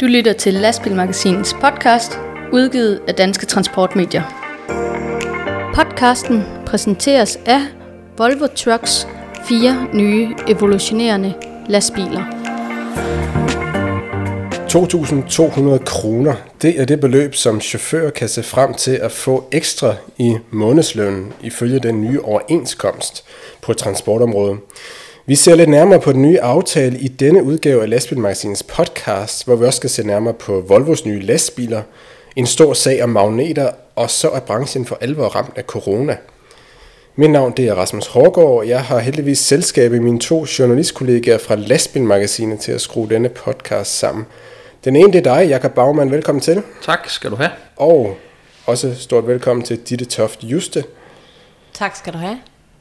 Du lytter til Lastbilmagasinets podcast, udgivet af Danske Transportmedier. Podcasten præsenteres af Volvo Trucks fire nye evolutionerende lastbiler. 2.200 kroner, det er det beløb, som chauffører kan se frem til at få ekstra i månedslønnen ifølge den nye overenskomst på transportområdet. Vi ser lidt nærmere på den nye aftale i denne udgave af Lastbilmagasinets podcast, hvor vi også skal se nærmere på Volvos nye lastbiler, en stor sag om magneter, og så er branchen for alvor ramt af corona. Mit navn det er Rasmus Hårgaard, og jeg har heldigvis selskab i mine to journalistkollegaer fra Lastbilmagasinet til at skrue denne podcast sammen. Den ene det er dig, Jakob Baumann. Velkommen til. Tak skal du have. Og også stort velkommen til Ditte Toft Juste. Tak skal du have.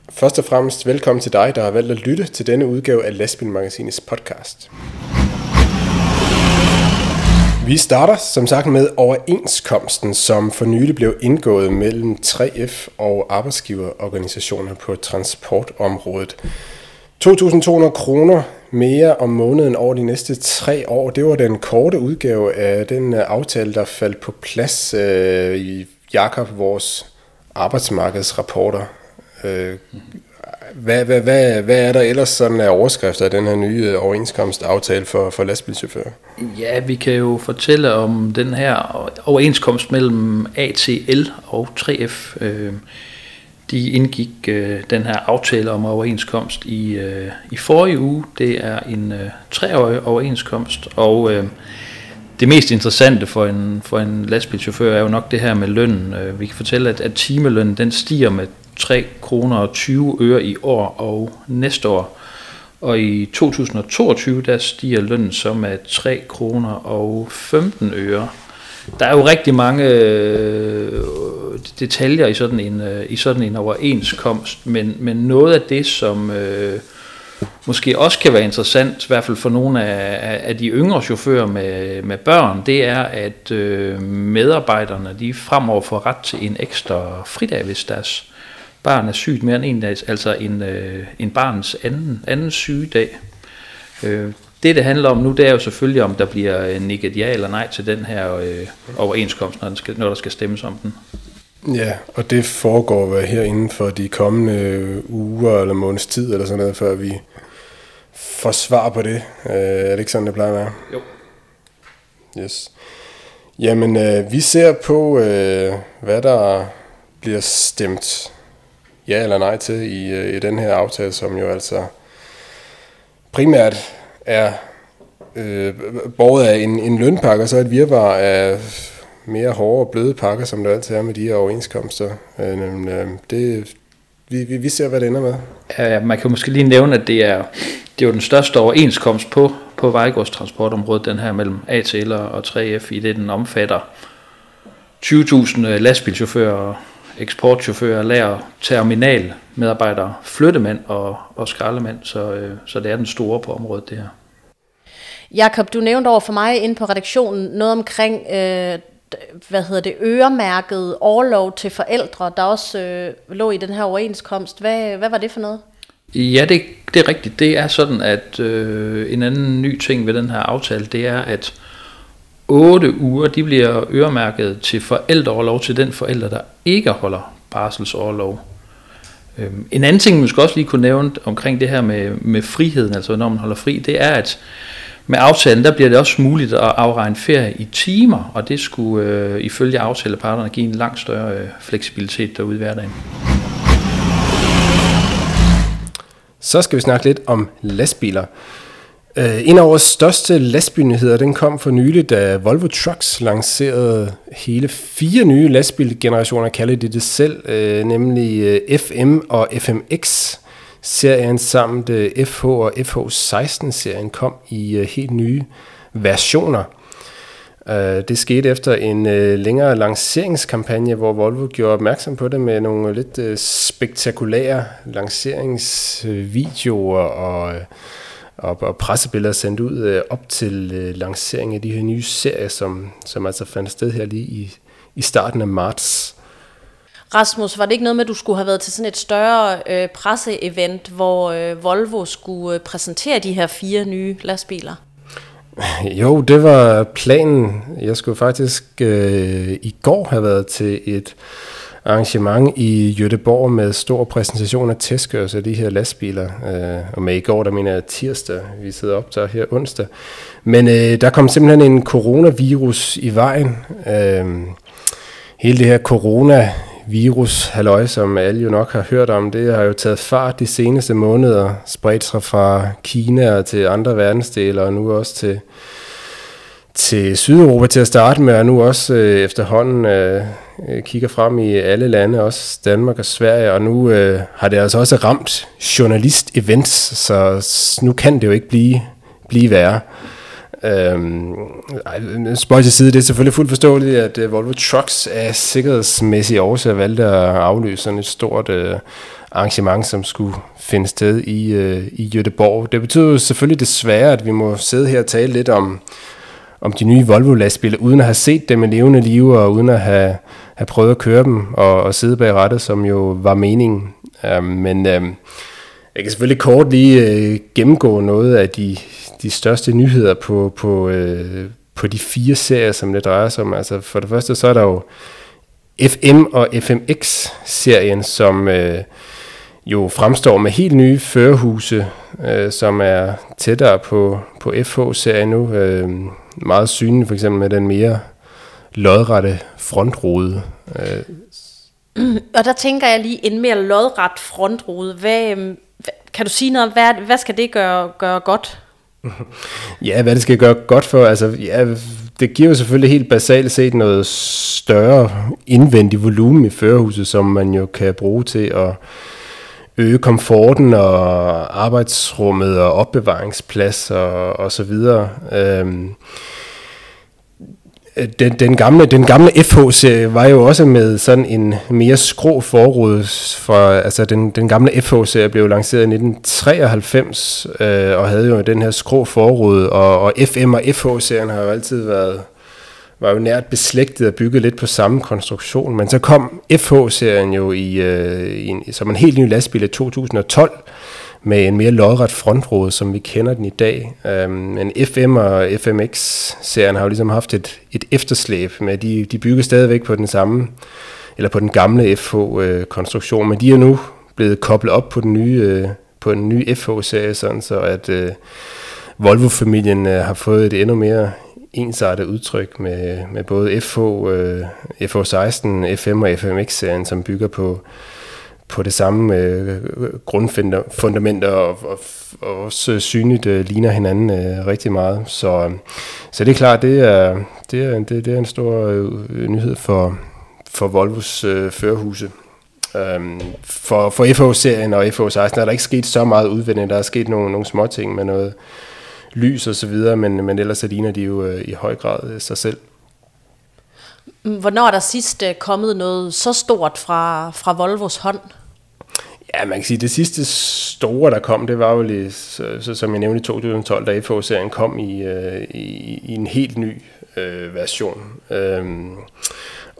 Først og fremmest velkommen til dig, der har valgt at lytte til denne udgave af Lastbilmagasinets podcast. Vi starter som sagt med overenskomsten, som for nylig blev indgået mellem 3F og arbejdsgiverorganisationer på transportområdet. 2.200 kroner mere om måneden over de næste tre år. Det var den korte udgave af den øh, aftale, der faldt på plads øh, i Jakob, vores arbejdsmarkedsrapporter. Øh, hvad, hvad, hvad, hvad er der ellers sådan af overskrifter af den her nye overenskomstaftale for, for lastbilchauffører? Ja, vi kan jo fortælle om den her overenskomst mellem ATL og 3F. Øh, de indgik øh, den her aftale om overenskomst i, øh, i forrige uge. Det er en øh, treårig overenskomst, og øh, det mest interessante for en, for en lastbilchauffør er jo nok det her med lønnen. Øh, vi kan fortælle, at, at timelønnen den stiger med 3 kroner og 20 øre i år og næste år. Og i 2022, der stiger lønnen så med 3 kroner og 15 øre. Der er jo rigtig mange øh, detaljer i sådan en, øh, i sådan en overenskomst, men, men noget af det, som øh, måske også kan være interessant, i hvert fald for nogle af, af de yngre chauffører med, med børn, det er, at øh, medarbejderne de fremover får ret til en ekstra fridag, hvis deres barn er sygt mere end en dag, altså en, øh, en barns anden, anden sygedag. Øh, det, det handler om nu, det er jo selvfølgelig, om der bliver nikket ja eller nej til den her øh, overenskomst, når, den skal, når der skal stemmes om den. Ja, og det foregår her inden for de kommende uger eller måneds tid eller sådan noget, før vi får svar på det. Øh, er det ikke sådan, det plejer at være? Jo. Yes. Jamen, øh, vi ser på, øh, hvad der bliver stemt ja eller nej til i, øh, i den her aftale, som jo altså primært er øh, båret af en, en lønpakke, og så et virvar af mere hårde og bløde pakker, som det altid er med de her overenskomster. Øh, øh, det, vi, vi, vi ser, hvad det ender med. Ja, man kan måske lige nævne, at det er, det er jo den største overenskomst på, på vejgodstransportområdet, den her mellem ATL og 3F, i det den omfatter 20.000 øh, lastbilchauffører eksportchauffører, lærer terminal medarbejdere, flyttemænd og, og skraldemænd, så, øh, så det er den store på området det her. Jakob, du nævnte over for mig inde på redaktionen noget omkring, øh, hvad hedder det, øremærket overlov til forældre, der også øh, lå i den her overenskomst. Hvad, hvad var det for noget? Ja, det, det er rigtigt. Det er sådan, at øh, en anden ny ting ved den her aftale, det er, at 8 uger, de bliver øremærket til forældreoverlov til den forælder, der ikke holder barselsoverlov. Øhm, en anden ting, man skal også lige kunne nævne omkring det her med, med friheden, altså når man holder fri, det er, at med aftalen, der bliver det også muligt at afregne ferie i timer, og det skulle øh, ifølge aftaleparterne give en langt større øh, fleksibilitet derude i hverdagen. Så skal vi snakke lidt om lastbiler. Øh, en af vores største lastbilnyheder, den kom for nylig, da Volvo Trucks lancerede hele fire nye lastbilgenerationer, kalder de det selv, øh, nemlig øh, FM og FMX serien samt FH og FH16 serien kom i helt nye versioner. Det skete efter en længere lanceringskampagne, hvor Volvo gjorde opmærksom på det med nogle lidt spektakulære lanceringsvideoer og og, og pressebilleder sendt ud øh, op til øh, lanceringen af de her nye serier, som, som altså fandt sted her lige i, i starten af marts. Rasmus, var det ikke noget med, at du skulle have været til sådan et større øh, presseevent, hvor øh, Volvo skulle øh, præsentere de her fire nye lastbiler? Jo, det var planen. Jeg skulle faktisk øh, i går have været til et arrangement i Göteborg med stor præsentation af testkørsel af de her lastbiler. Øh, og med i går, der mener jeg tirsdag, vi sidder op der her onsdag. Men øh, der kom simpelthen en coronavirus i vejen. Øh, hele det her corona virus halløj, som alle jo nok har hørt om, det har jo taget fart de seneste måneder, spredt sig fra Kina til andre verdensdele, og nu også til, til Sydeuropa til at starte med, og nu også øh, efterhånden øh, øh, kigger frem i alle lande, også Danmark og Sverige, og nu øh, har det altså også ramt journalist-events, så nu kan det jo ikke blive, blive værre. Øhm, spøj til side, det er selvfølgelig fuldt forståeligt, at øh, Volvo Trucks af sikkerhedsmæssige årsager valgte at aflyse sådan et stort øh, arrangement, som skulle finde sted i, øh, i Göteborg. Det betyder jo selvfølgelig desværre, at vi må sidde her og tale lidt om, om de nye Volvo-lastbiler, uden at have set dem i levende liv, og uden at have, have prøvet at køre dem og, og sidde bag rattet, som jo var meningen. Um, men um, jeg kan selvfølgelig kort lige uh, gennemgå noget af de, de største nyheder på, på, øh, på de fire serier, som det drejer sig om. Altså for det første, så er der jo FM og FMX-serien, som øh, jo fremstår med helt nye førerhuse, øh, som er tættere på, på FH-serien nu. Øh, meget synlige for eksempel med den mere lodrette frontrude. Øh. Og der tænker jeg lige en mere lodret frontrude. Hvad, øh, kan du sige noget om, hvad, hvad skal det gøre, gøre godt? Ja, hvad det skal gøre godt for, altså ja, det giver jo selvfølgelig helt basalt set noget større indvendig volumen i førerhuset, som man jo kan bruge til at øge komforten og arbejdsrummet og opbevaringsplads og, og så videre. Øhm, den, den, gamle, den gamle FH-serie var jo også med sådan en mere skrå forråd. For, altså den, den gamle FH-serie blev lanceret i 1993 øh, og havde jo den her skrå forråd. Og, og FM og FH-serien har jo altid været var jo nært beslægtet og bygget lidt på samme konstruktion. Men så kom FH-serien jo i, øh, i en, som en helt ny lastbil i 2012 med en mere lodret frontrude, som vi kender den i dag. Øhm, men FM og FMX-serien har jo ligesom haft et, et efterslæb med, de, de bygger stadigvæk på den samme, eller på den gamle FH-konstruktion, men de er nu blevet koblet op på den nye, øh, på den nye FH-serie, sådan så at øh, Volvo-familien øh, har fået et endnu mere ensartet udtryk med, med både FH, øh, FH16, FM og FMX-serien, som bygger på på det samme øh, grundfundament og, og, og også synligt øh, ligner hinanden øh, rigtig meget. Så, så det er klart, det er, det er, det, det er en stor øh, nyhed for, for Volvos øh, førerhuse. Um, for, for FH-serien og FH16 er der ikke sket så meget udvinding. Der er sket nogle, nogle små ting med noget lys og så videre, men, men ellers så ligner de jo øh, i høj grad øh, sig selv. Hvornår er der sidst øh, kommet noget så stort fra, fra Volvos hånd? Ja, man kan sige, at det sidste store, der kom, det var jo, lige, så, så, som jeg nævnte i 2012, da FH-serien kom i, øh, i, i en helt ny øh, version. Øhm,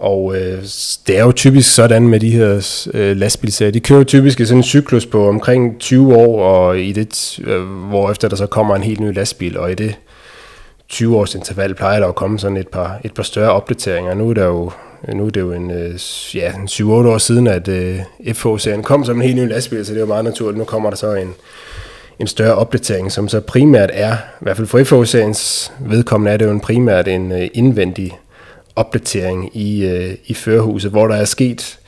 og øh, det er jo typisk sådan med de her øh, lastbilserier. De kører typisk i sådan en cyklus på omkring 20 år, og i det, øh, hvor efter der så kommer en helt ny lastbil, og i det 20 års interval plejer der at komme sådan et par, et par større opdateringer. Nu er der jo nu er det jo en, øh, ja, en 7-8 år siden, at øh, FH-serien kom som en helt ny lastbil, så det er jo meget naturligt. Nu kommer der så en, en større opdatering, som så primært er, i hvert fald for FH-seriens vedkommende, er det jo en primært en øh, indvendig opdatering i, øh, i førerhuset, hvor der er sket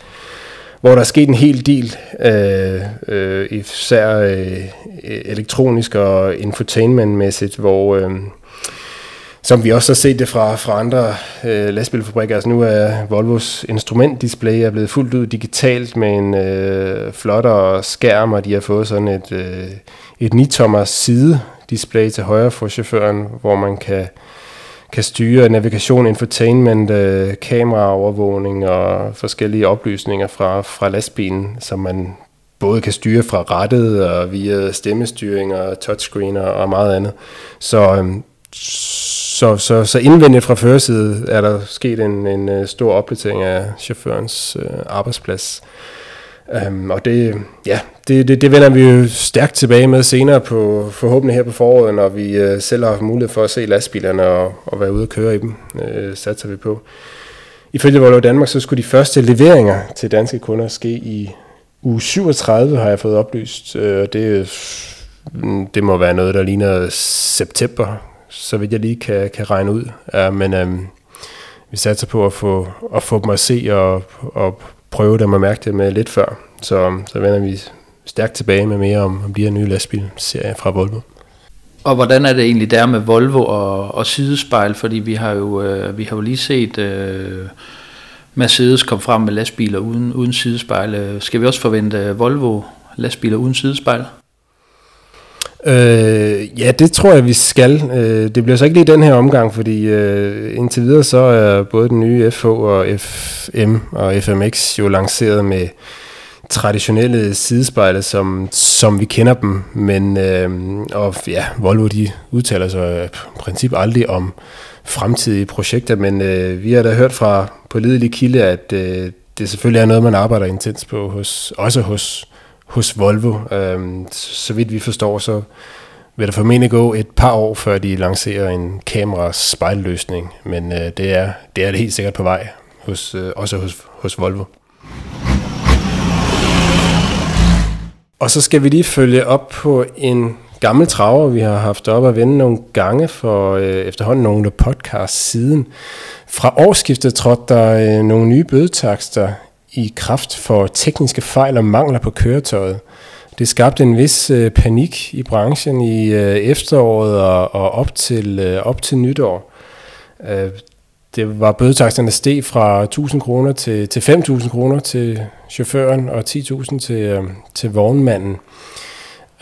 hvor der er sket en hel del, øh, øh, især øh, elektronisk og infotainmentmæssigt, hvor, øh, som vi også har set det fra, fra andre øh, lastbilfabrikker. Altså nu er Volvos instrumentdisplay er blevet fuldt ud digitalt med en øh, flottere skærm, og de har fået sådan et, øh, et 9-tommer side-display til højre for chaufføren, hvor man kan, kan styre navigation, infotainment, øh, kameraovervågning og forskellige oplysninger fra, fra lastbilen, som man både kan styre fra rettet og via stemmestyring og touchscreen og, og meget andet. Så øh, så, så, så indvendigt fra førersiden er der sket en, en øh, stor opdatering af chaufførens øh, arbejdsplads. Øhm, og det, ja, det, det, det vender vi jo stærkt tilbage med senere på forhåbentlig her på foråret, når vi øh, selv har haft mulighed for at se lastbilerne og, og være ude og køre i dem, øh, satser vi på. Ifølge Volvo Danmark, så skulle de første leveringer til danske kunder ske i uge 37, har jeg fået oplyst. Øh, det, mm, det må være noget, der ligner september, så vidt jeg lige kan, kan regne ud. Ja, men øh, vi satser på at få, at få dem at se og, og prøve dem at mærke det med lidt før. Så, så vender vi stærkt tilbage med mere om, om de her nye lastbilserier fra Volvo. Og hvordan er det egentlig der med Volvo og, og sidespejl? Fordi vi har jo, øh, vi har jo lige set øh, Mercedes komme frem med lastbiler uden, uden sidespejl. Øh, skal vi også forvente Volvo lastbiler uden sidespejl? Øh, ja, det tror jeg, vi skal. Øh, det bliver så ikke lige den her omgang, fordi øh, indtil videre så er både den nye FH og FM og FMX jo lanceret med traditionelle sidespejle, som, som vi kender dem. Men øh, og ja, Volvo de udtaler sig i princip aldrig om fremtidige projekter, men øh, vi har da hørt fra pålidelige kilde, at øh, det selvfølgelig er noget, man arbejder intens på, hos, også hos hos Volvo. Øhm, så vidt vi forstår, så vil der formentlig gå et par år, før de lancerer en kamera-spejlløsning, men øh, det, er, det er det helt sikkert på vej, hos, øh, også hos, hos Volvo. Og så skal vi lige følge op på en gammel traver, vi har haft op at vende nogle gange for øh, efterhånden nogle podcast siden. Fra årsskiftet trådte der øh, nogle nye bødetakster i kraft for tekniske fejl og mangler på køretøjet. Det skabte en vis øh, panik i branchen i øh, efteråret og, og op, til, øh, op til nytår. Øh, det var bødetaksterne steg fra 1000 kroner til, til 5000 kroner til chaufføren og 10.000 til, øh, til vognmanden.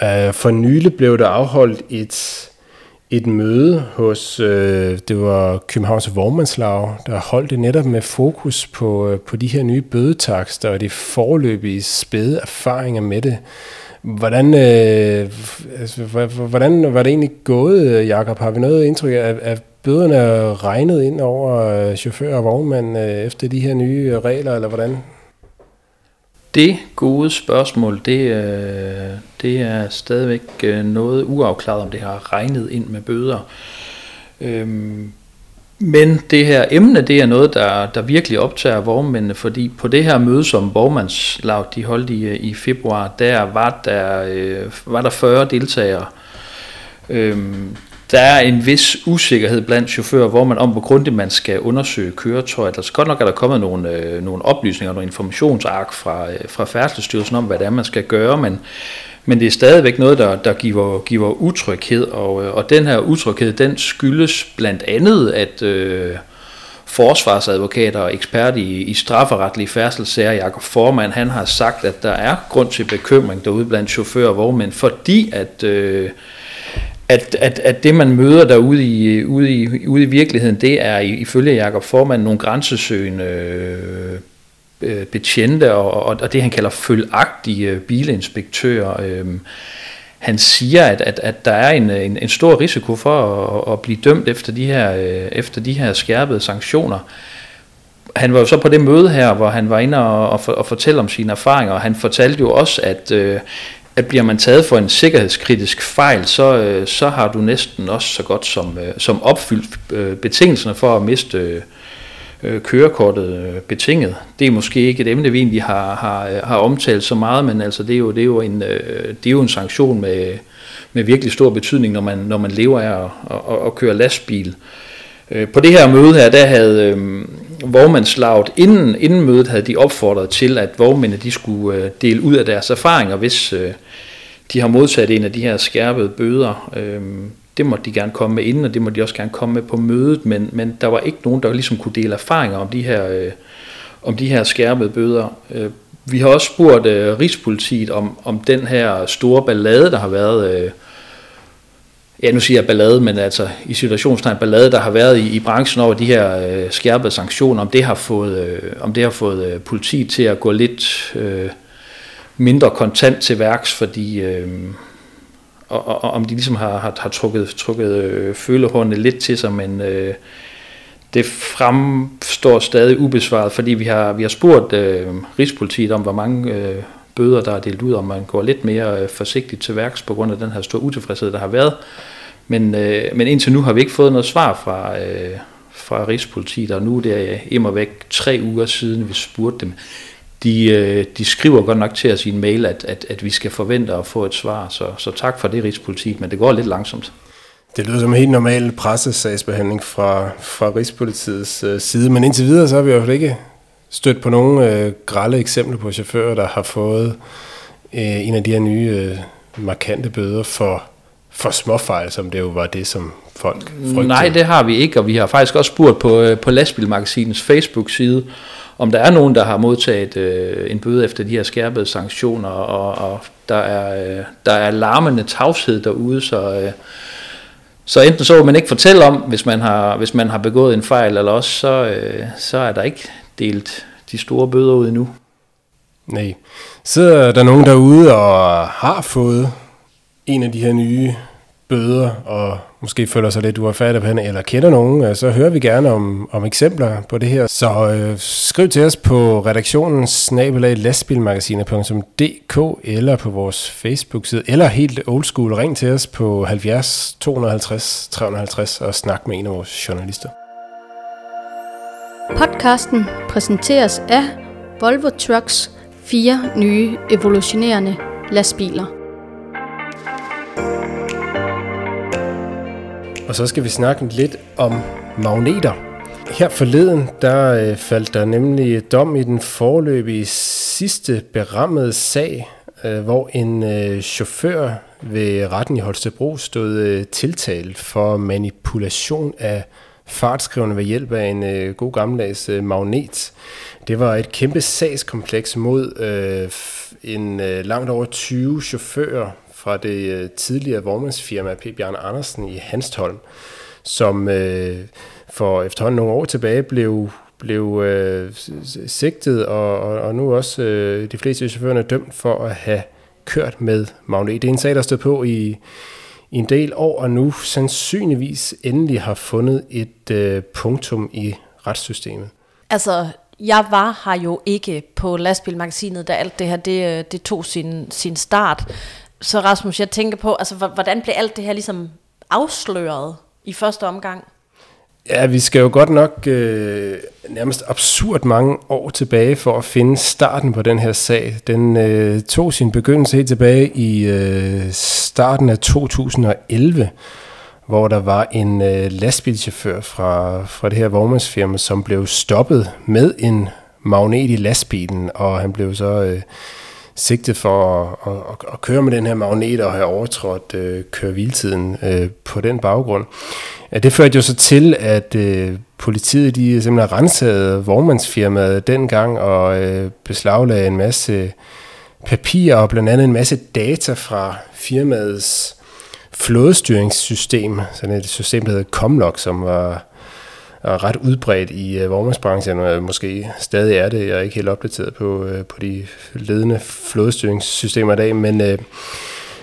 Øh, for nylig blev der afholdt et et møde hos, øh, det var Københavns Vormandslag, der holdt det netop med fokus på, øh, på de her nye bødetakster og de forløbige spæde erfaringer med det. Hvordan, øh, altså, hvordan var det egentlig gået, Jakob? Har vi noget indtryk af, at bøderne regnet ind over øh, chauffører og vognmænd øh, efter de her nye regler, eller hvordan? Det gode spørgsmål, det, øh, det er stadigvæk øh, noget uafklaret, om det har regnet ind med bøder. Øhm, men det her emne, det er noget, der, der virkelig optager vormændene, fordi på det her møde, som Vormandslag de holdt i, øh, i februar, der var der, øh, var der 40 deltagere. Øhm, der er en vis usikkerhed blandt chauffører, hvor man om, hvor grundigt man skal undersøge køretøjet. Altså godt nok er der kommet nogle, øh, nogle oplysninger, nogle informationsark fra, øh, fra Færdselsstyrelsen om, hvad det er, man skal gøre, men, men det er stadigvæk noget, der, der giver, giver utryghed, og, øh, og den her utryghed, den skyldes blandt andet, at øh, forsvarsadvokater og ekspert i, i strafferetlige færdselssager, Jakob Formand, han har sagt, at der er grund til bekymring derude blandt chauffører og vognmænd, fordi at... Øh, at, at, at det, man møder derude i, ude i, ude i virkeligheden, det er ifølge Jakob Formand nogle grænsesøgende øh, øh, betjente og, og, og det, han kalder følagtige øh, bilinspektører. Øh, han siger, at, at, at der er en, en, en stor risiko for at, at blive dømt efter de, her, øh, efter de her skærpede sanktioner. Han var jo så på det møde her, hvor han var inde og, og, og fortælle om sine erfaringer, og han fortalte jo også, at, øh, at bliver man taget for en sikkerhedskritisk fejl, så, øh, så har du næsten også så godt som, øh, som opfyldt øh, betingelserne for at miste øh, øh, kørekortet øh, betinget. Det er måske ikke et emne, vi egentlig har, har, har omtalt så meget, men altså det er jo, det er jo, en, det er jo en sanktion med, med virkelig stor betydning, når man, når man lever af at, at, at køre lastbil. På det her møde her, der havde øh, vognmandslaget, inden, inden mødet havde de opfordret til, at vognmændene de skulle øh, dele ud af deres erfaringer, hvis øh, de har modsat en af de her skærpede bøder. Øh, det måtte de gerne komme med inden, og det måtte de også gerne komme med på mødet, men, men der var ikke nogen, der ligesom kunne dele erfaringer om de her, øh, om de her skærpede bøder. Øh, vi har også spurgt øh, Rigspolitiet om, om den her store ballade, der har været... Øh, ja nu siger jeg ballade, men altså i situationstegn ballade, der har været i, i branchen over de her øh, skærpede sanktioner, om det har fået, øh, om det har fået øh, politiet til at gå lidt øh, mindre kontant til værks, fordi øh, og, og, og om de ligesom har, har, har trukket, trukket øh, følehårene lidt til sig, men øh, det fremstår stadig ubesvaret, fordi vi har, vi har spurgt øh, Rigspolitiet om, hvor mange øh, bøder, der er delt ud, om man går lidt mere øh, forsigtigt til værks på grund af den her store utilfredshed, der har været. Men, øh, men indtil nu har vi ikke fået noget svar fra, øh, fra Rigspolitiet, og nu er det øh, immer væk tre uger siden, vi spurgte dem. De, øh, de skriver godt nok til os i en mail, at, at, at vi skal forvente at få et svar, så, så tak for det, Rigspolitiet, men det går lidt langsomt. Det lyder som en helt normal pressesagsbehandling fra, fra Rigspolitiets øh, side, men indtil videre så har vi jo ikke stødt på nogle øh, grælde eksempler på chauffører, der har fået øh, en af de her nye øh, markante bøder for, for småfejl, som det jo var det, som folk frygtede. Nej, det har vi ikke, og vi har faktisk også spurgt på, øh, på Lastbilmagasinets Facebook-side, om der er nogen, der har modtaget øh, en bøde efter de her skærpede sanktioner, og, og der, er, øh, der er larmende tavshed derude, så... Øh, så enten så vil man ikke fortælle om, hvis man har, hvis man har begået en fejl, eller også så, øh, så er der ikke delt de store bøder ud endnu. Nej. Sidder der nogen derude og har fået en af de her nye bøder, og måske føler sig lidt uretfærdig på hende, eller kender nogen, øh, så hører vi gerne om, om eksempler på det her. Så øh, skriv til os på redaktionen snabelaglastbilmagasinet.dk eller på vores Facebook-side, eller helt old school, ring til os på 70 250 350 og snak med en af vores journalister. Podcasten præsenteres af Volvo Trucks fire nye evolutionerende lastbiler. Og så skal vi snakke lidt om magneter. Her forleden, der øh, faldt der nemlig dom i den forløbige sidste berammede sag, øh, hvor en øh, chauffør ved retten i Holstebro stod øh, tiltalt for manipulation af fartskrivende ved hjælp af en øh, god gammeldags øh, magnet. Det var et kæmpe sagskompleks mod øh, en øh, langt over 20 chauffører fra det øh, tidligere vognmandsfirma P. Bjarne Andersen i Hanstholm, som øh, for efterhånden nogle år tilbage blev blev øh, sigtet, og, og, og nu også øh, de fleste af chaufførerne dømt for at have kørt med magnet. Det er en sag, der stod på i, i en del år, og nu sandsynligvis endelig har fundet et øh, punktum i retssystemet. Altså, jeg var her jo ikke på lastbilmagasinet, da alt det her det, øh, det tog sin, sin start. Så Rasmus, jeg tænker på, altså, hvordan blev alt det her ligesom afsløret i første omgang? Ja, vi skal jo godt nok øh, nærmest absurd mange år tilbage for at finde starten på den her sag. Den øh, tog sin begyndelse helt tilbage i øh, starten af 2011, hvor der var en øh, lastbilchauffør fra, fra det her vognmandsfirma, som blev stoppet med en magnet i lastbilen, og han blev så... Øh, sigte for at, at, at køre med den her magnet og have overtrådt øh, køreviltiden øh, på den baggrund. Det førte jo så til, at øh, politiet de simpelthen rensede vognmandsfirmaet dengang og øh, beslaglagde en masse papirer og blandt andet en masse data fra firmaets flådestyringssystem, sådan et system, der hedder Comlock, som var er ret udbredt i øh, vognmandsbranchen, og måske stadig er det. Jeg er ikke helt opdateret på, øh, på de ledende flådestyringssystemer i dag, men, øh,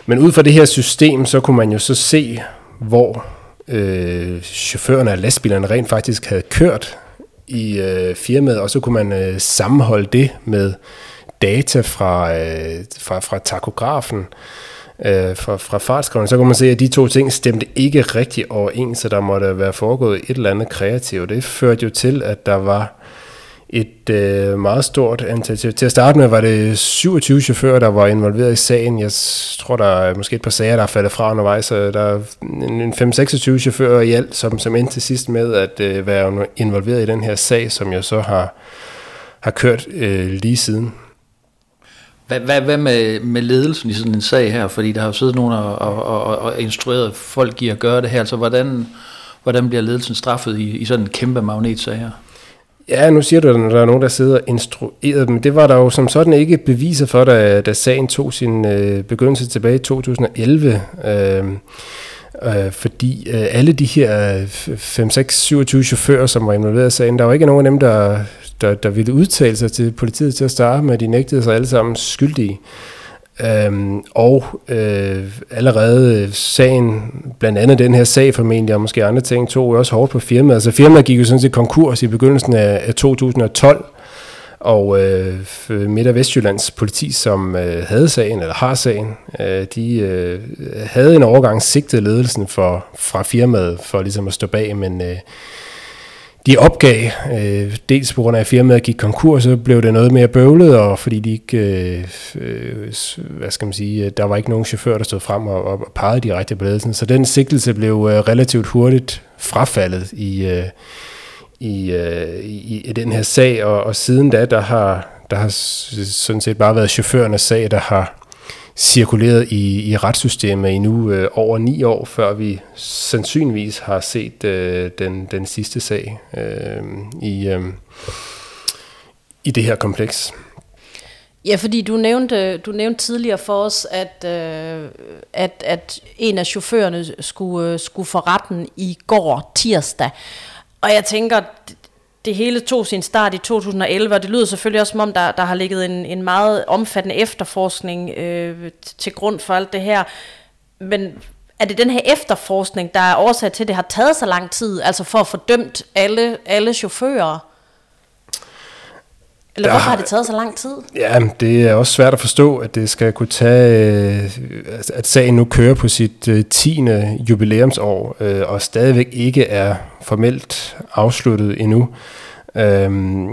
men ud fra det her system, så kunne man jo så se, hvor øh, chaufførerne af lastbilerne rent faktisk havde kørt i øh, firmaet, og så kunne man øh, sammenholde det med data fra, øh, fra, fra takografen, øh, fra, fra fartskriveren, så kunne man se, at de to ting stemte ikke rigtig overens, så der måtte være foregået et eller andet kreativt. Det førte jo til, at der var et øh, meget stort antal. Til at starte med var det 27 chauffører, der var involveret i sagen. Jeg tror, der er måske et par sager, der er faldet fra undervejs, så der er en 5-26 chauffører i alt, som, som endte til sidst med at øh, være involveret i den her sag, som jeg så har, har kørt øh, lige siden. Hvad, hvad, hvad med, med ledelsen i sådan en sag her? Fordi der har jo siddet nogen og, og, og, og instrueret folk i at gøre det her. Altså hvordan, hvordan bliver ledelsen straffet i, i sådan en kæmpe magnetsag her? Ja, nu siger du, at der er nogen, der sidder og instrueret dem. Det var der jo som sådan ikke beviser for, da, da sagen tog sin øh, begyndelse tilbage i 2011. Øh, øh, fordi øh, alle de her 5, 6, 27 chauffører, som var involveret i sagen, der var ikke nogen af dem, der, der, der ville udtale sig til politiet til at starte med, de nægtede sig alle sammen skyldige. Øhm, og øh, allerede sagen, blandt andet den her sag formentlig, og måske andre ting, tog også hårdt på firmaet. Altså firmaet gik jo sådan set konkurs i begyndelsen af, af 2012, og øh, Midt- og Vestjyllands politi, som øh, havde sagen, eller har sagen, øh, de øh, havde en overgang sigtet ledelsen for, fra firmaet for ligesom at stå bag, men øh, de opgav, øh, dels på grund af, at firmaet gik konkurs, så blev det noget mere bøvlet, og fordi de ikke, øh, øh, hvad skal man sige, øh, der var ikke nogen chauffør, der stod frem og, og pegede direkte på ledelsen. Så den sigtelse blev øh, relativt hurtigt frafaldet i, øh, i, øh, i, i den her sag, og, og siden da, der har, der har sådan set bare været chaufførernes sag, der har cirkuleret i, i retssystemet i nu øh, over ni år, før vi sandsynligvis har set øh, den, den sidste sag øh, i, øh, i det her kompleks. Ja, fordi du nævnte, du nævnte tidligere for os, at, øh, at, at en af chaufførerne skulle, øh, skulle for retten i går tirsdag. Og jeg tænker, det hele tog sin start i 2011, og det lyder selvfølgelig også som om, der, der har ligget en, en meget omfattende efterforskning øh, til grund for alt det her. Men er det den her efterforskning, der er årsag til, at det har taget så lang tid, altså for at få dømt alle, alle chauffører? Eller der, hvorfor har det taget så lang tid? Ja, det er også svært at forstå, at det skal kunne tage, øh, at sagen nu kører på sit 10. Øh, jubilæumsår, øh, og stadigvæk ikke er formelt afsluttet endnu. Øhm,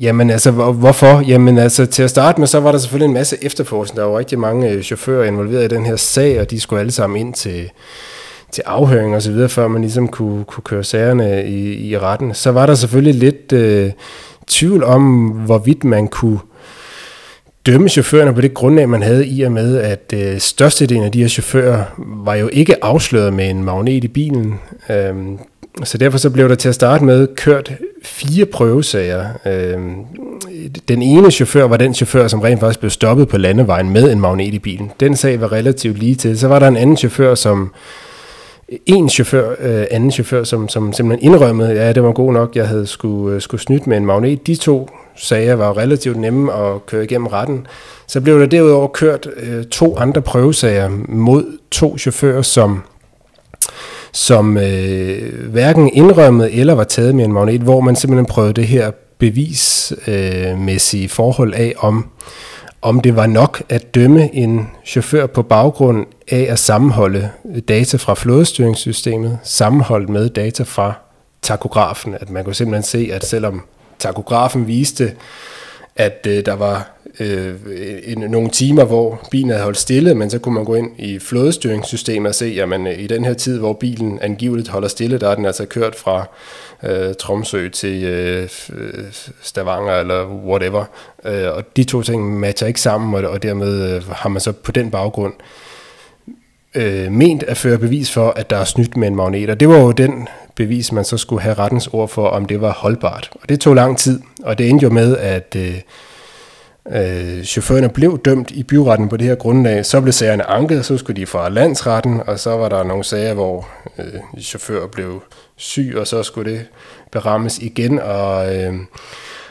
jamen altså, hvorfor? Jamen altså, til at starte med, så var der selvfølgelig en masse efterforskning. Der var rigtig mange chauffører involveret i den her sag, og de skulle alle sammen ind til, til afhøring og så videre, før man ligesom kunne, kunne køre sagerne i, i retten. Så var der selvfølgelig lidt... Øh, tvivl om, hvorvidt man kunne dømme chaufførerne på det grundlag, man havde i og med, at øh, størstedelen af de her chauffører var jo ikke afsløret med en magnet i bilen. Øhm, så derfor så blev der til at starte med kørt fire prøvesager. Øhm, den ene chauffør var den chauffør, som rent faktisk blev stoppet på landevejen med en magnet i bilen. Den sag var relativt lige til. Så var der en anden chauffør, som en chauffør, øh, anden chauffør, som, som simpelthen indrømmede, ja, det var god nok, jeg havde skulle, øh, skulle snydt med en magnet. De to sager var relativt nemme at køre igennem retten. Så blev der derudover kørt øh, to andre prøvesager mod to chauffører, som som øh, hverken indrømmede eller var taget med en magnet, hvor man simpelthen prøvede det her bevismæssige øh, forhold af, om om det var nok at dømme en chauffør på baggrund af at sammenholde data fra flådestyringssystemet, sammenholdt med data fra takografen. At man kunne simpelthen se, at selvom takografen viste, at øh, der var øh, en, nogle timer, hvor bilen havde holdt stille, men så kunne man gå ind i flådestyringssystemet og se, jamen øh, i den her tid, hvor bilen angiveligt holder stille, der er den altså kørt fra øh, Tromsø til øh, Stavanger eller whatever. Øh, og de to ting matcher ikke sammen, og, og dermed øh, har man så på den baggrund øh, ment at føre bevis for, at der er snydt med en magnet. Og det var jo den bevis, man så skulle have rettens ord for, om det var holdbart. Og det tog lang tid, og det endte jo med, at øh, øh, chaufførerne blev dømt i byretten på det her grundlag. Så blev sagerne anket, så skulle de fra landsretten, og så var der nogle sager, hvor øh, chauffører blev syg, og så skulle det berammes igen, og... Øh,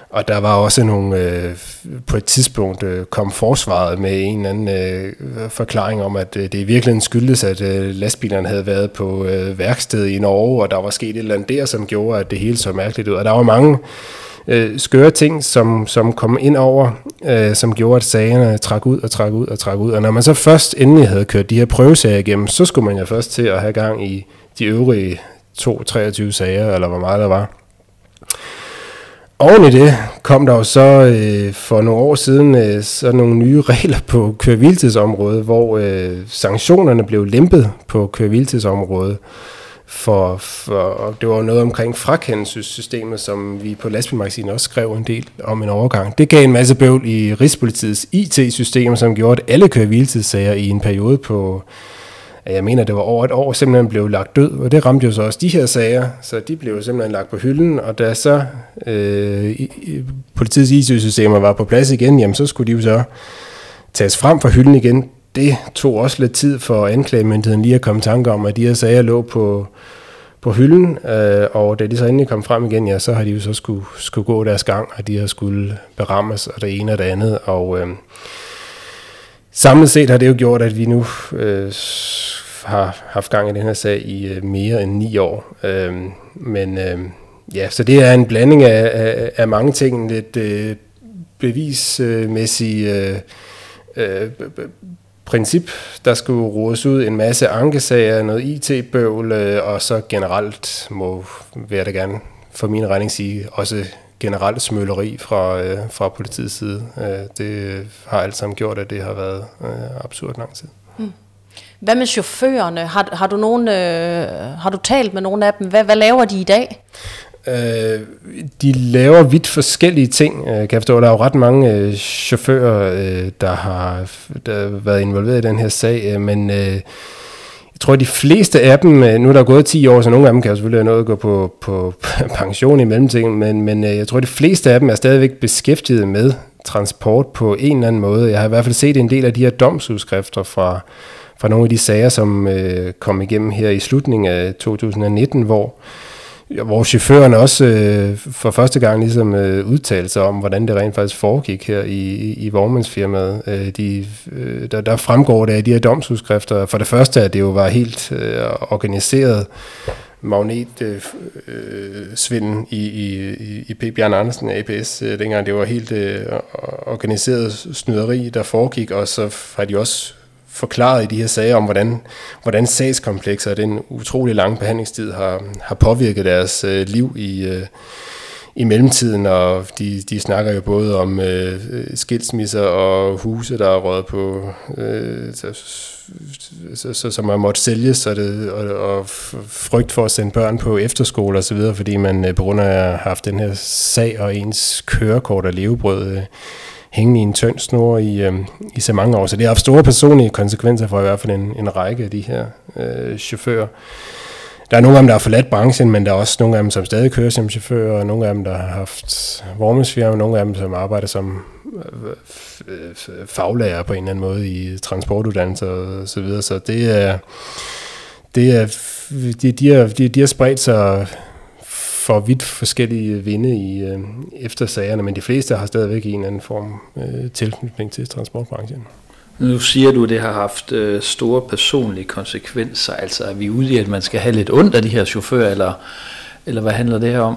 og der var også nogle, øh, på et tidspunkt øh, kom forsvaret med en eller anden øh, forklaring om, at øh, det i virkeligheden skyldtes, at øh, lastbilerne havde været på øh, værksted i Norge, og der var sket et eller andet der, som gjorde, at det hele så mærkeligt ud. Og der var mange øh, skøre ting, som, som kom ind over, øh, som gjorde, at sagerne trak ud og trak ud og trak ud. Og når man så først endelig havde kørt de her prøvesager igennem, så skulle man jo først til at have gang i de øvrige 2-23 sager, eller hvor meget der var. Oven i det kom der jo så øh, for nogle år siden øh, så nogle nye regler på køreviltidsområdet, hvor øh, sanktionerne blev lempet på køreviltidsområdet. For, for, det var noget omkring frakendelsessystemet, som vi på lastbilmagasinet også skrev en del om en overgang. Det gav en masse bøvl i Rigspolitiets IT-system, som gjorde, at alle køreviltidssager i en periode på jeg mener, det var over et år, simpelthen blev lagt død, og det ramte jo så også de her sager, så de blev simpelthen lagt på hylden, og da så øh, politiets IT-systemer var på plads igen, jamen så skulle de jo så tages frem fra hylden igen. Det tog også lidt tid for anklagemyndigheden lige at komme i tanke om, at de her sager lå på, på hylden, øh, og da de så endelig kom frem igen, ja, så har de jo så skulle, skulle gå deres gang, og de har skulle berammes, og det ene og det andet, og øh, samlet set har det jo gjort, at vi nu øh, har haft gang i den her sag i øh, mere end ni år. Øh, men øh, ja, så det er en blanding af, af, af mange ting. Lidt øh, bevismæssig øh, øh, princip, der skulle rodes ud en masse ankesager, noget IT-bøvl, øh, og så generelt må, vil jeg da gerne for min regning sige, også generelt smøleri fra, øh, fra politiets side. Øh, det har alt sammen gjort, at det har været øh, absurd lang tid. Mm. Hvad med chaufførerne? Har, har, du nogen, øh, har du talt med nogen af dem? Hvad, hvad laver de i dag? Øh, de laver vidt forskellige ting. Øh, kan jeg forstå, der er jo ret mange øh, chauffører, øh, der har der har været involveret i den her sag, øh, men øh, jeg tror, at de fleste af dem, øh, nu er der gået 10 år, så nogle af dem kan jo selvfølgelig have noget at gå på, på pension i mellemtiden, men, men øh, jeg tror, at de fleste af dem er stadigvæk beskæftiget med transport på en eller anden måde. Jeg har i hvert fald set en del af de her domsudskrifter fra, fra nogle af de sager, som øh, kom igennem her i slutningen af 2019, hvor hvor chaufføren også øh, for første gang ligesom øh, udtalte sig om, hvordan det rent faktisk foregik her i, i, i vognmandsfirmaet. Øh, de, øh, der, der fremgår det af de her domsudskrifter, for det første, at det jo var helt øh, organiseret magnetsvinden øh, i, i, i P. Bjørn Andersen APS, øh, dengang det var helt øh, organiseret snyderi, der foregik, og så har de også forklaret i de her sager om, hvordan, hvordan sagskomplekser og den utrolig lange behandlingstid har, har påvirket deres øh, liv i, øh, i mellemtiden, og de, de snakker jo både om øh, øh, skilsmisser og huse, der er røget på, øh, så, så, så, som har måttet sælges, og, det, og, og frygt for at sende børn på efterskole osv., fordi man øh, på grund af at have haft den her sag og ens kørekort og levebrød øh, hængende i en tynd snor i, øh, i så mange år. Så det har haft store personlige konsekvenser for i hvert fald en, en række af de her øh, chauffører. Der er nogle af dem, der har forladt branchen, men der er også nogle af dem, som stadig kører som chauffører, og nogle af dem, der har haft vormesfirma, og nogle af dem, som arbejder som øh, faglærer på en eller anden måde i transportuddannelser og så videre. Så det er, det er de, de, har, de, de har spredt sig for vidt forskellige vinde i øh, eftersagerne, men de fleste har stadigvæk en eller anden form øh, tilknytning til transportbranchen. Nu siger du, at det har haft øh, store personlige konsekvenser. Altså er vi ude i, at man skal have lidt ondt af de her chauffører, eller, eller hvad handler det her om?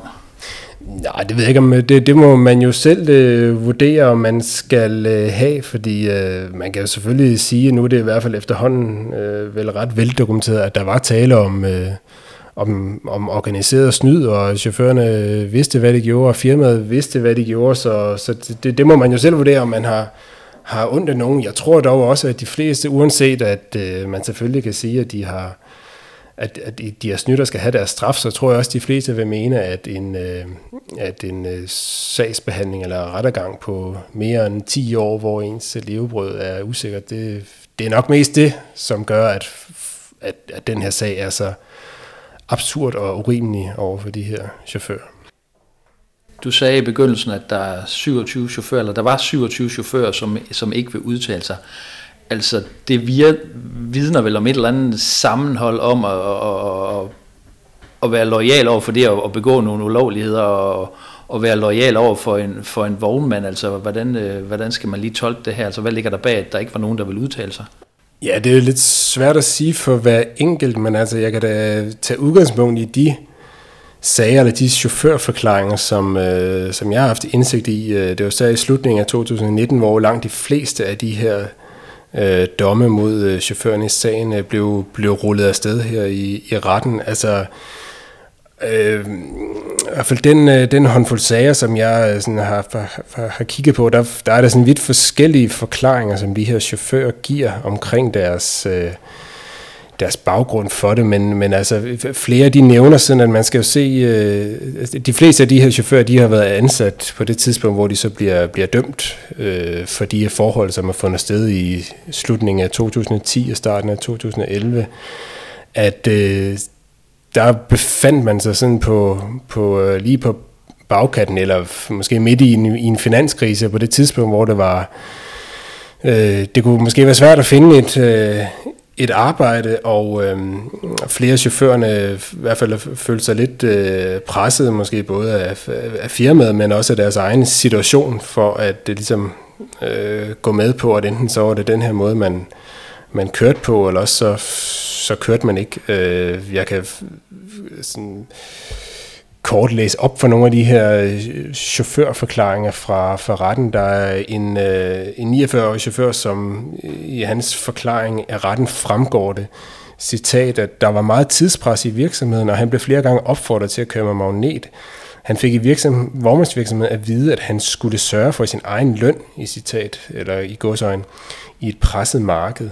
Nej, det ved jeg ikke om. Det, det må man jo selv øh, vurdere, om man skal øh, have, fordi øh, man kan jo selvfølgelig sige, at nu er det i hvert fald efterhånden øh, vel ret veldokumenteret, at der var tale om... Øh, om, om organiseret snyd, og chaufførerne vidste, hvad de gjorde, og firmaet vidste, hvad de gjorde, så, så det, det må man jo selv vurdere, om man har, har ondt af nogen. Jeg tror dog også, at de fleste, uanset at øh, man selvfølgelig kan sige, at de har at, at de her snytter skal have deres straf, så tror jeg også, at de fleste vil mene, at en, øh, at en øh, sagsbehandling eller rettergang på mere end 10 år, hvor ens levebrød er usikkert, det, det er nok mest det, som gør, at, at, at den her sag er så absurd og urimelig over for de her chauffører. Du sagde i begyndelsen, at der er 27 chauffører, eller der var 27 chauffører, som, som ikke vil udtale sig. Altså, det vir, vidner vel om et eller andet sammenhold om at, at, at, at være lojal over for det, og begå nogle ulovligheder, og, at være lojal over for en, for en vognmand. Altså, hvordan, øh, hvordan skal man lige tolke det her? Altså, hvad ligger der bag, at der ikke var nogen, der vil udtale sig? Ja, det er lidt svært at sige for hver enkelt, men altså, jeg kan da tage udgangspunkt i de sager, eller de chaufførforklaringer, som, øh, som jeg har haft indsigt i. Øh, det var så i slutningen af 2019, hvor langt de fleste af de her øh, domme mod øh, i sagen øh, blev, blev rullet afsted her i, i retten. Altså, Øh, I hvert fald den, øh, den håndfuld sager, som jeg øh, sådan har, har, har kigget på, der, der er der sådan vidt forskellige forklaringer, som de her chauffører giver omkring deres, øh, deres baggrund for det, men, men altså flere de nævner sådan, at man skal jo se, øh, de fleste af de her chauffører, de har været ansat på det tidspunkt, hvor de så bliver, bliver dømt øh, for de her forhold, som er fundet sted i slutningen af 2010 og starten af 2011, at øh, der befandt man sig sådan på, på øh, lige på bagkanten, eller måske midt i en, i en finanskrise på det tidspunkt, hvor det var, øh, det kunne måske være svært at finde et, øh, et arbejde, og øh, flere af chaufførerne i hvert fald følte sig lidt øh, presset, måske både af, af firmaet, men også af deres egen situation, for at det ligesom øh, gå med på, at enten så var det den her måde, man, man kørte på, eller også så, så kørte man ikke. Øh, jeg kan sådan kort læse op for nogle af de her øh, chaufførforklaringer fra, fra retten. Der er en, øh, en 49-årig chauffør, som i hans forklaring af retten fremgår det, citat, at der var meget tidspres i virksomheden, og han blev flere gange opfordret til at køre med magnet. Han fik i virksomhed, vognmandsvirksomheden at vide, at han skulle sørge for sin egen løn, i citat, eller i godsøjen, i et presset marked.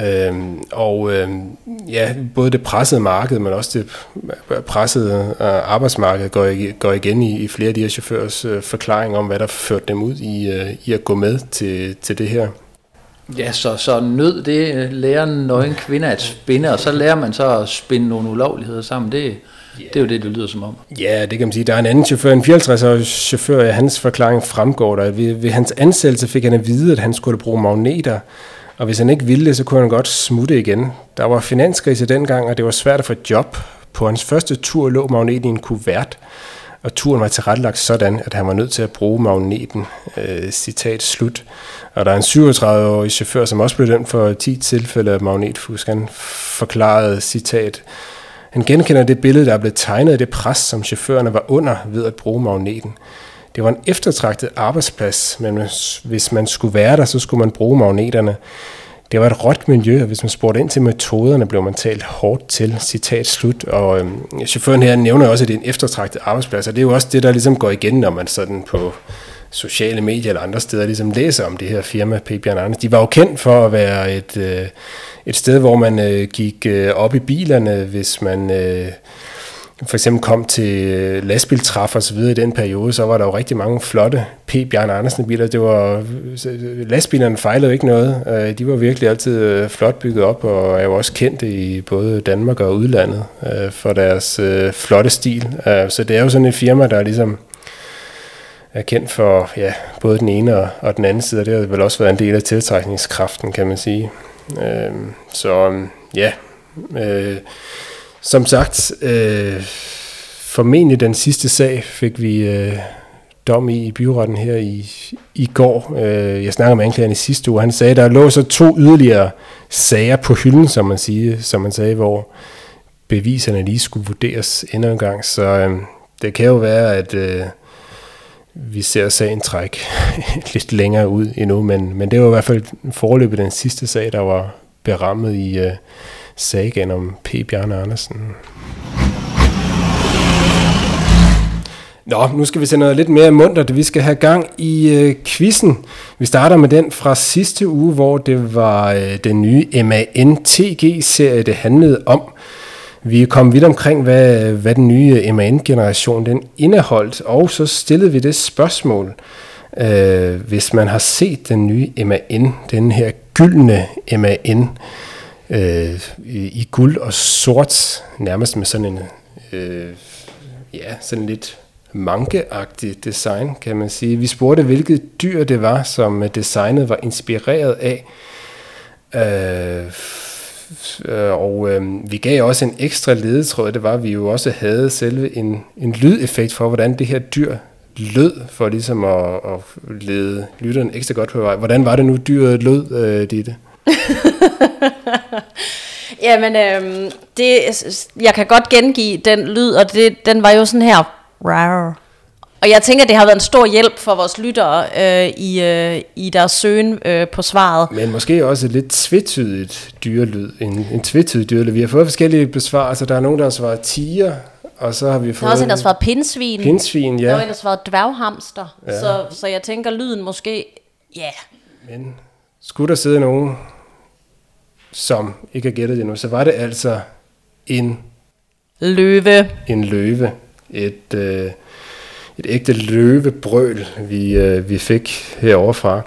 Øhm, og øhm, ja, både det pressede marked, men også det pressede øh, arbejdsmarked går, går igen i, i flere af de her chaufførers øh, forklaring om, hvad der førte dem ud i, øh, i at gå med til, til det her. Ja, så, så nød det øh, lærer en nøgen kvinde at spinde, og så lærer man så at spinde nogle ulovligheder sammen. Det, det er jo det, det lyder som om. Ja, det kan man sige. Der er en anden chauffør, en 54-årig chauffør, af hans forklaring fremgår der. Ved, ved hans ansættelse fik han at vide, at han skulle bruge magneter, og hvis han ikke ville det, så kunne han godt smutte igen. Der var finanskrise dengang, og det var svært at få job. På hans første tur lå magneten i en kuvert, og turen var tilrettelagt sådan, at han var nødt til at bruge magneten. Øh, citat slut. Og der er en 37-årig chauffør, som også blev dømt for 10 tilfælde af magnetfusk. Han forklarede, citat, han genkender det billede, der er blevet tegnet af det pres, som chaufførerne var under ved at bruge magneten. Det var en eftertragtet arbejdsplads, men hvis man skulle være der, så skulle man bruge magneterne. Det var et råt miljø, og hvis man spurgte ind til metoderne, blev man talt hårdt til, citat slut. Og øhm, chaufføren her nævner også, at det er en eftertragtet arbejdsplads, og det er jo også det, der ligesom går igen, når man sådan på sociale medier eller andre steder ligesom læser om det her firma, P. Bjørn Anders. De var jo kendt for at være et, øh, et sted, hvor man øh, gik øh, op i bilerne, hvis man... Øh, for eksempel kom til øh, lastbiltræf og så videre i den periode, så var der jo rigtig mange flotte P. Bjarne Andersen biler. Det var, øh, lastbilerne fejlede ikke noget. Øh, de var virkelig altid øh, flot bygget op, og er jo også kendte i både Danmark og udlandet øh, for deres øh, flotte stil. Så det er jo sådan et firma, der ligesom er kendt for ja, både den ene og, den anden side, og det har vel også været en del af tiltrækningskraften, kan man sige. Øh, Så ja, øh, som sagt, øh, formentlig den sidste sag fik vi øh, dom i i byretten her i, i går. Øh, jeg snakkede med anklageren i sidste uge. Han sagde, at der lå så to yderligere sager på hylden, som man, siger, som man sagde, hvor beviserne lige skulle vurderes endnu en gang. Så øh, det kan jo være, at øh, vi ser sagen træk lidt længere ud endnu, men, men det var i hvert fald forløbet den sidste sag, der var berammet i, øh, sagen om P. Bjarne Andersen. Nå, nu skal vi se noget lidt mere muntert. Vi skal have gang i øh, quizzen. Vi starter med den fra sidste uge, hvor det var øh, den nye MANTG-serie, det handlede om. Vi kom vidt omkring, hvad, hvad den nye MAN-generation den indeholdt, og så stillede vi det spørgsmål, øh, hvis man har set den nye MAN, den her gyldne MAN, øh, i, guld og sort, nærmest med sådan en, øh, ja, sådan lidt mankeagtig design, kan man sige. Vi spurgte, hvilket dyr det var, som designet var inspireret af. Øh, Øh, og øh, vi gav også en ekstra ledetråd, det var, at vi jo også havde selve en, en lydeffekt for, hvordan det her dyr lød, for ligesom at, at lede lytteren ekstra godt på vej. Hvordan var det nu, dyret lød, øh, Ditte? Jamen, øh, det, jeg kan godt gengive den lyd, og det, den var jo sådan her. Rar. Og jeg tænker, det har været en stor hjælp for vores lyttere øh, i, øh, i deres søgen øh, på svaret. Men måske også et lidt tvetydigt dyrelyd. En, en tvetydig dyrelyd. Vi har fået forskellige besvarelser. Der er nogen, der har svaret tiger, og så har vi fået... Der er også en, der har svaret pindsvin. Pindsvin, ja. Der er en, der svaret dværghamster. Ja. Så, så jeg tænker, lyden måske... Ja. Yeah. Men skulle der sidde nogen som ikke har gættet det nu, så var det altså en løve. En løve. Et, øh, et ægte løvebrøl, vi, øh, vi fik heroverfra.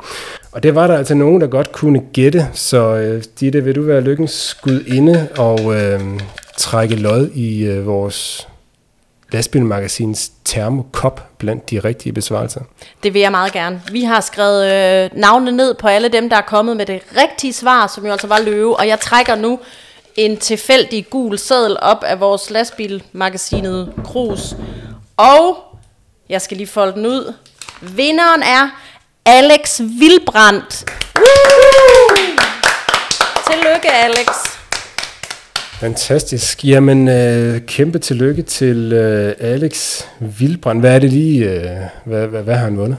Og det var der altså nogen, der godt kunne gætte, så øh, Ditte, vil du være lykkens skud inde og øh, trække lod i øh, vores lastbilmagasins termokop blandt de rigtige besvarelser? Det vil jeg meget gerne. Vi har skrevet øh, navnene ned på alle dem, der er kommet med det rigtige svar, som jo altså var løve, og jeg trækker nu en tilfældig gul seddel op af vores lastbilmagasinet Krus. Og jeg skal lige folde den ud. Vinderen er Alex Vilbrandt. Tillykke, Alex. Fantastisk. Jamen, øh, kæmpe tillykke til øh, Alex Vilbrand. Hvad er det lige, øh, hvad, hvad, hvad har han vundet?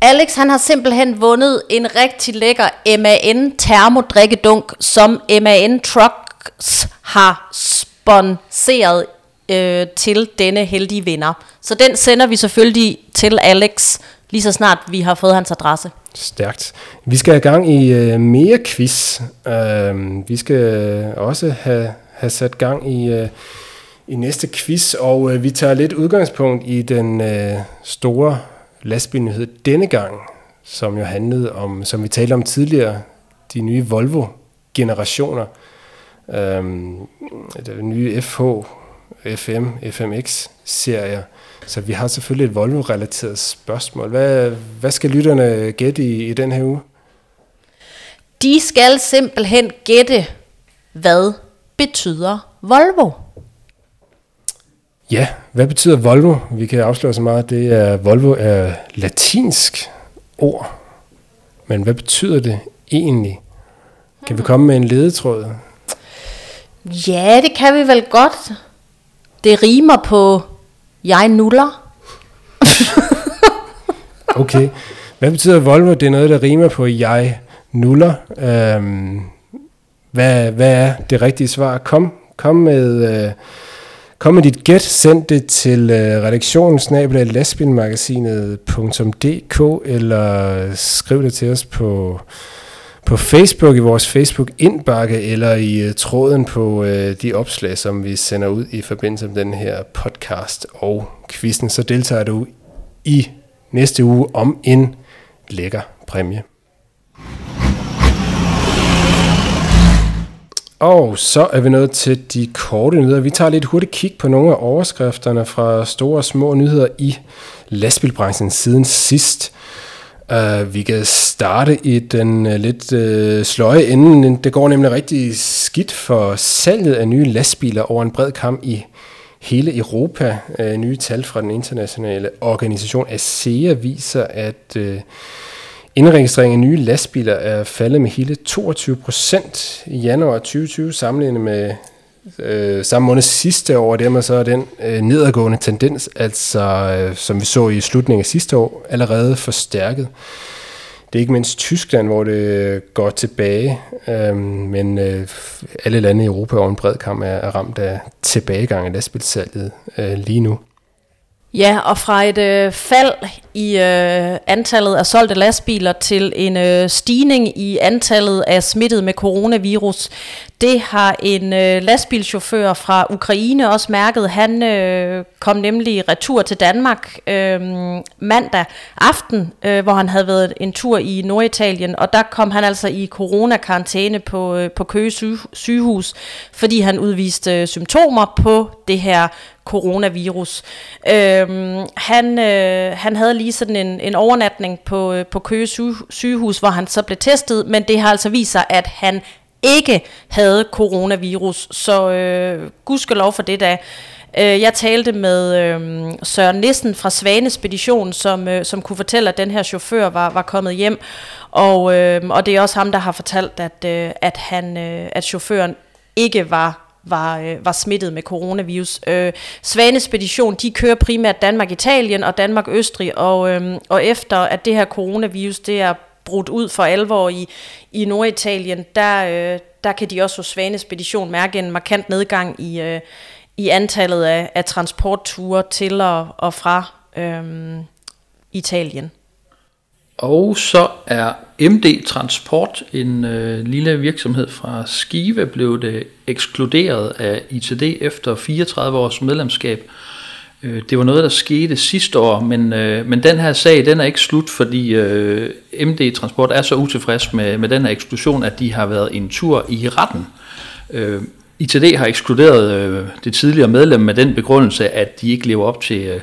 Alex han har simpelthen vundet en rigtig lækker MAN termodrikkedunk, som MAN Trucks har sponseret øh, til denne heldige vinder. Så den sender vi selvfølgelig til Alex, lige så snart vi har fået hans adresse. Stærkt. Vi skal have gang i øh, mere quiz. Øh, vi skal også have, have sat gang i, øh, i næste quiz, og øh, vi tager lidt udgangspunkt i den øh, store lastbilnyhed denne gang, som jo handlede om, som vi talte om tidligere, de nye Volvo-generationer. Um, den nye FH, FM, FMX-serier. Så vi har selvfølgelig et Volvo-relateret spørgsmål. Hvad, hvad skal lytterne gætte i, i den her uge? De skal simpelthen gætte, hvad betyder Volvo? Ja, hvad betyder Volvo? Vi kan afsløre så meget. Det er, Volvo er latinsk ord. Men hvad betyder det egentlig? Kan vi komme med en ledetråd? Ja, det kan vi vel godt. Det rimer på jeg nuller. okay. Hvad betyder Volvo? Det er noget, der rimer på jeg nuller. Øhm, hvad, hvad er det rigtige svar? Kom, kom med... Øh, Kom med dit gæt, send det til øh, redaktionen eller skriv det til os på, på Facebook i vores Facebook-indbakke eller i uh, tråden på uh, de opslag, som vi sender ud i forbindelse med den her podcast og quizzen. Så deltager du i næste uge om en lækker præmie. Og så er vi nået til de korte nyheder. Vi tager lidt hurtigt kig på nogle af overskrifterne fra store og små nyheder i lastbilbranchen siden sidst. Uh, vi kan starte i den uh, lidt uh, sløje ende. Det går nemlig rigtig skidt for salget af nye lastbiler over en bred kamp i hele Europa. Uh, nye tal fra den internationale organisation ASEA viser, at uh, Indregistrering af nye lastbiler er faldet med hele 22 procent i januar 2020 sammenlignet med øh, samme måned sidste år, og dermed så er den øh, nedadgående tendens, altså øh, som vi så i slutningen af sidste år, allerede forstærket. Det er ikke mindst Tyskland, hvor det går tilbage, øh, men øh, alle lande i Europa over en bred kamp er, er ramt af tilbagegang af lastbilsalget øh, lige nu. Ja, og fra et øh, fald i øh, antallet af solgte lastbiler til en øh, stigning i antallet af smittet med coronavirus. Det har en øh, lastbilchauffør fra Ukraine også mærket. Han øh, kom nemlig retur til Danmark øh, mandag aften, øh, hvor han havde været en tur i Norditalien, og der kom han altså i coronakarantæne på, øh, på Køge sygehus, fordi han udviste øh, symptomer på det her coronavirus. Øh, han, øh, han havde lige sådan en, en overnatning på, øh, på Køge sygehus, hvor han så blev testet, men det har altså vist sig, at han ikke havde coronavirus. Så øh, gudskelov for det da. Øh, jeg talte med øh, Søren Nissen fra Svane Spedition, som, øh, som kunne fortælle, at den her chauffør var, var kommet hjem. Og, øh, og det er også ham, der har fortalt, at, øh, at, han, øh, at chaufføren ikke var var, øh, var smittet med coronavirus. Øh, Svanespedition, de kører primært Danmark-Italien og Danmark-Østrig, og, øh, og efter at det her coronavirus, det er brudt ud for alvor i, i Norditalien, der, øh, der kan de også hos Svanespedition mærke en markant nedgang i, øh, i antallet af, af transportture til og, og fra øh, Italien. Og så er MD Transport, en øh, lille virksomhed fra Skive, blevet øh, ekskluderet af ITD efter 34 års medlemskab. Øh, det var noget, der skete sidste år, men, øh, men den her sag den er ikke slut, fordi øh, MD Transport er så utilfreds med, med den her eksklusion, at de har været en tur i retten. Øh, ITD har ekskluderet øh, det tidligere medlem med den begrundelse, at de ikke lever op til øh,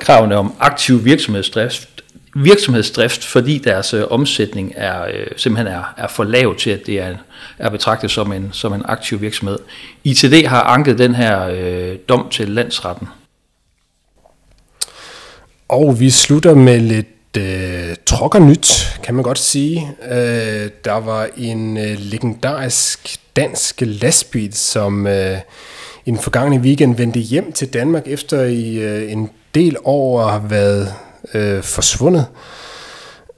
kravene om aktiv virksomhedsdrift virksomhedsdrift, fordi deres øh, omsætning er øh, simpelthen er, er for lav til, at det er, er betragtet som en, som en aktiv virksomhed. ITD har anket den her øh, dom til landsretten. Og vi slutter med lidt øh, trokkernyt, kan man godt sige. Øh, der var en øh, legendarisk dansk lastbil, som øh, i den forgangne weekend vendte hjem til Danmark efter i øh, en del år at have været øh, forsvundet.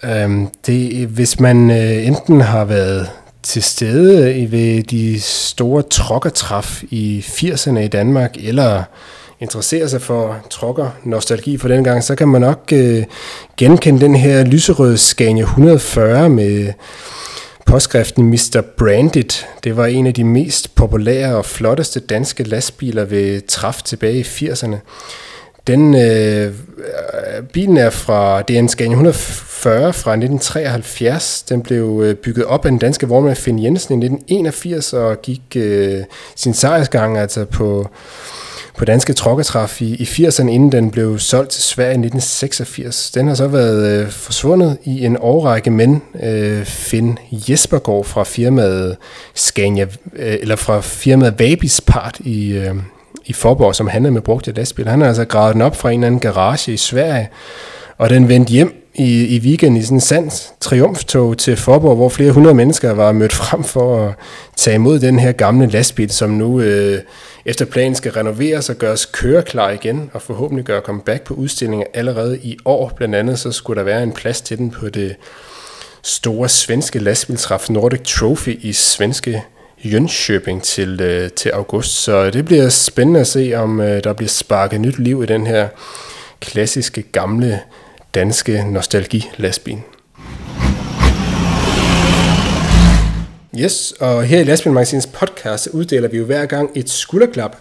Øhm, det, hvis man øh, enten har været til stede ved de store trokkertræf i 80'erne i Danmark, eller interesserer sig for trokker nostalgi for den gang, så kan man nok øh, genkende den her lyserøde Scania 140 med påskriften Mr. Branded. Det var en af de mest populære og flotteste danske lastbiler ved træf tilbage i 80'erne. Den øh, øh, bilen er fra, det er en Scania 140 fra 1973. Den blev øh, bygget op af den danske vognmand Finn Jensen i 1981 og gik øh, sin sejrsgang altså på på danske trokketræf i, i 80'erne, inden den blev solgt til Sverige i 1986. Den har så været øh, forsvundet i en årrække, men øh, Finn Jespergaard fra firmaet Scania, øh, eller fra firmaet Vabis Part i, øh, i Forborg, som handler med brugte lastbiler. Han har altså gravet den op fra en eller anden garage i Sverige, og den vendte hjem i, i weekenden i sådan en sand triumftog til Forborg, hvor flere hundrede mennesker var mødt frem for at tage imod den her gamle lastbil, som nu øh, efter planen skal renoveres og gøres køreklar igen, og forhåbentlig gøre comeback på udstillinger allerede i år. Blandt andet så skulle der være en plads til den på det store svenske lastbiltræf Nordic Trophy i svenske Jönköping til, øh, til august. Så det bliver spændende at se, om øh, der bliver sparket nyt liv i den her klassiske gamle danske nostalgi-lastbil. Yes, og her i Lastbilmagasinets podcast uddeler vi jo hver gang et skulderklap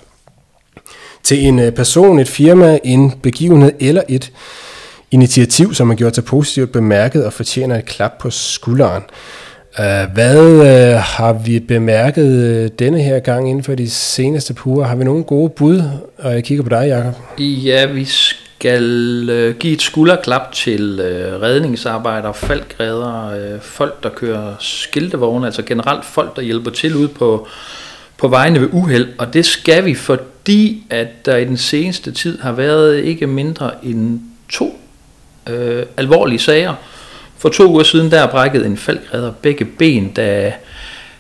til en øh, person, et firma, en begivenhed eller et initiativ, som har gjort sig positivt bemærket og fortjener et klap på skulderen. Øh, hvad øh, har vi bemærket øh, denne her gang inden for de seneste puger? Har vi nogle gode bud? Og jeg kigger på dig, Jacob. Ja, vi skal øh, give et skulderklap til øh, redningsarbejdere, falkredder, øh, folk, der kører skiltevogne, altså generelt folk, der hjælper til ude på, på vejene ved uheld. Og det skal vi, fordi at der i den seneste tid har været ikke mindre end to øh, alvorlige sager. For to uger siden der brækkede en falkredder begge ben, da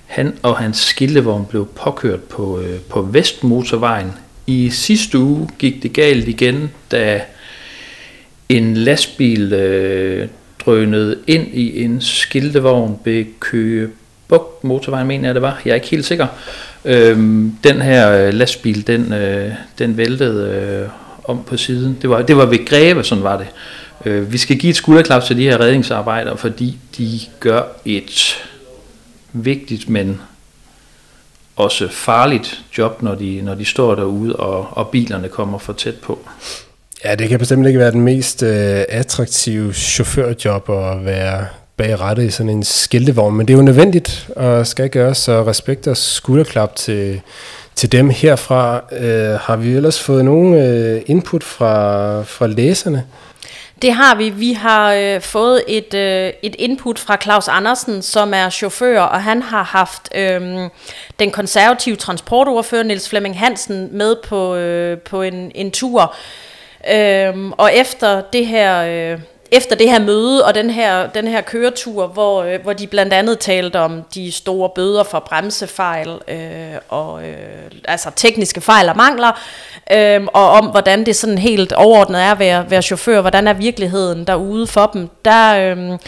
han og hans skiltevogn blev påkørt på, øh, på Vestmotorvejen i sidste uge gik det galt igen, da en lastbil øh, drønede ind i en skiltevogn ved Køge Bugt motorvejen, mener jeg det var. Jeg er ikke helt sikker. Øhm, den her øh, lastbil, den, øh, den væltede øh, om på siden. Det var, det var ved Greve, sådan var det. Øh, vi skal give et skulderklap til de her redningsarbejdere, fordi de gør et vigtigt, men også farligt job, når de, når de står derude, og, og bilerne kommer for tæt på. Ja, det kan bestemt ikke være den mest øh, attraktive chaufførjob at være bag rattet i sådan en skiltevogn, men det er jo nødvendigt og skal gøres, så respekt og skulderklap til, til dem herfra. Øh, har vi ellers fået nogen øh, input fra, fra læserne? Det har vi. Vi har øh, fået et, øh, et input fra Claus Andersen, som er chauffør, og han har haft øh, den konservative transportordfører Niels Flemming Hansen med på, øh, på en, en tur. Øh, og efter det her... Øh, efter det her møde og den her, den her køretur, hvor, øh, hvor de blandt andet talte om de store bøder for bremsefejl øh, og øh, altså tekniske fejl og mangler, øh, og om hvordan det sådan helt overordnet er at være, være chauffør, hvordan er virkeligheden derude for dem, der, øh,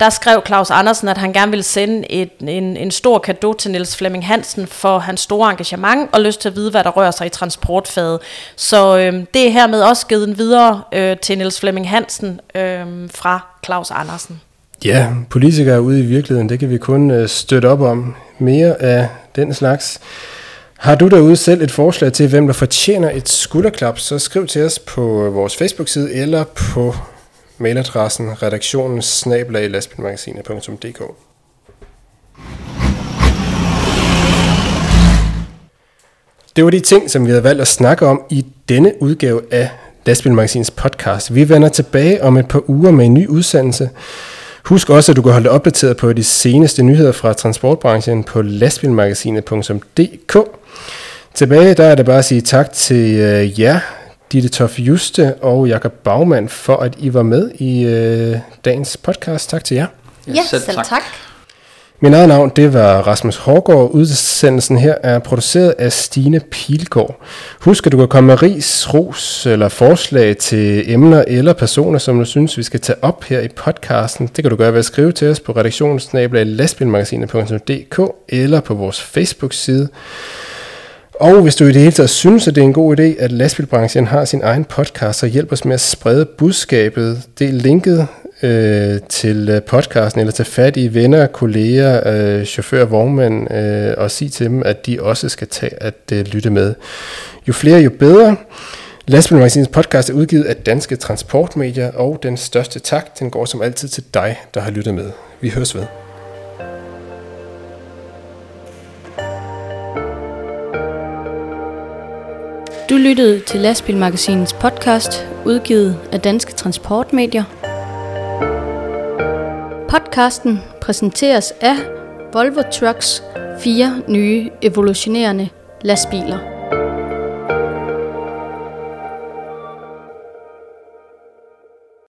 der skrev Claus Andersen, at han gerne ville sende et, en, en stor gave til Niels Flemming Hansen for hans store engagement og lyst til at vide, hvad der rører sig i transportfaget. Så øh, det er hermed også givet en videre øh, til Niels Flemming Hansen øh, fra Claus Andersen. Ja, politikere ude i virkeligheden, det kan vi kun øh, støtte op om. Mere af den slags. Har du derude selv et forslag til, hvem der fortjener et skulderklap, så skriv til os på øh, vores Facebook-side eller på Mailadressen redaktionen snablag lastbilmagasinet.dk Det var de ting, som vi havde valgt at snakke om i denne udgave af Lastbilmagasins podcast. Vi vender tilbage om et par uger med en ny udsendelse. Husk også, at du kan holde opdateret på de seneste nyheder fra transportbranchen på lastbilmagasinet.dk. Tilbage der er det bare at sige tak til øh, jer, Ditte Toff Juste og Jakob Bagmand for, at I var med i øh, dagens podcast. Tak til jer. Ja, selv, selv tak. tak. Min eget navn, det var Rasmus Hårgaard. Udsendelsen her er produceret af Stine Pilgaard. Husk, at du kan komme med ris, ros eller forslag til emner eller personer, som du synes, vi skal tage op her i podcasten. Det kan du gøre ved at skrive til os på lastbilmagasinet.dk eller på vores Facebook-side. Og hvis du i det hele taget synes, at det er en god idé, at lastbilbranchen har sin egen podcast, så hjælp os med at sprede budskabet. Del linket øh, til øh, podcasten, eller tage fat i venner, kolleger, øh, chauffører, vognmænd, øh, og sige til dem, at de også skal tage at øh, lytte med. Jo flere, jo bedre. Lastbilmagasinets podcast er udgivet af Danske Transportmedier, og den største tak, den går som altid til dig, der har lyttet med. Vi høres ved. Du lyttede til Lastbilmagasinets podcast, udgivet af Danske Transportmedier. Podcasten præsenteres af Volvo Trucks fire nye evolutionerende lastbiler.